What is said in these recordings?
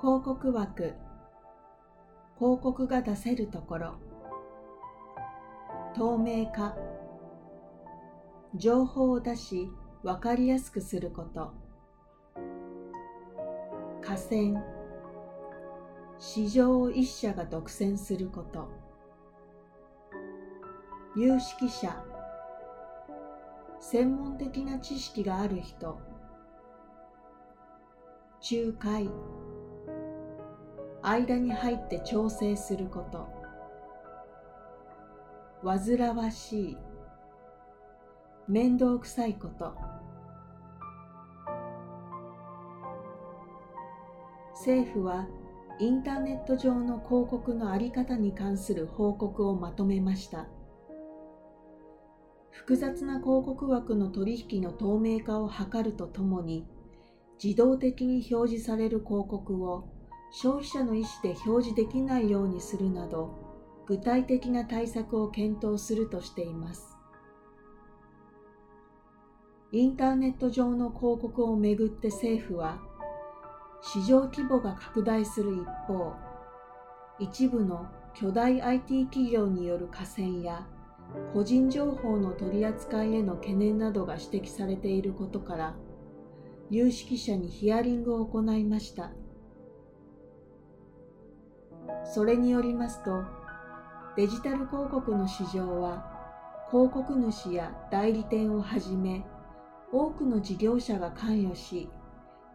広告枠。広告が出せるところ。透明化。情報を出し分かりやすくすること。河川。市場を一社が独占すること。有識者。専門的な知識がある人。仲介。間に入って調整すること。煩わしい。面倒くさいこと。政府はインターネット上の広告の在り方に関する報告をまとめました。複雑な広告枠の取引の透明化を図るとともに自動的に表示される広告を消費者の意思で表示できないようにするなど具体的な対策を検討するとしています。インターネット上の広告をめぐって政府は市場規模が拡大する一方一部の巨大 IT 企業による寡占や個人情報の取り扱いへの懸念などが指摘されていることから有識者にヒアリングを行いました。それによりますとデジタル広告の市場は広告主や代理店をはじめ多くの事業者が関与し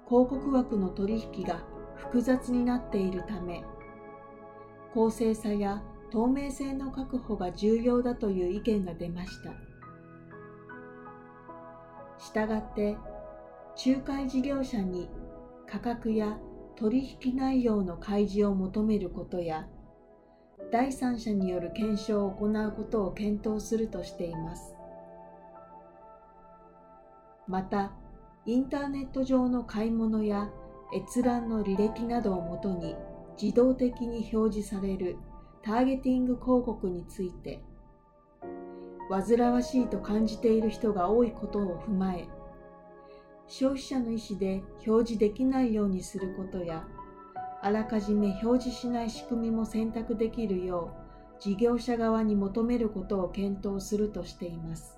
広告枠の取引が複雑になっているため公正さや透明性の確保が重要だという意見が出ました。したがって仲介事業者に価格や取引内容の開示を求めることや第三者による検証を行うことを検討するとしています。またインターネット上の買い物や閲覧の履歴などをもとに自動的に表示されるターゲティング広告について煩わしいと感じている人が多いことを踏まえ消費者の意思で表示できないようにすることやあらかじめ表示しない仕組みも選択できるよう事業者側に求めることを検討するとしています。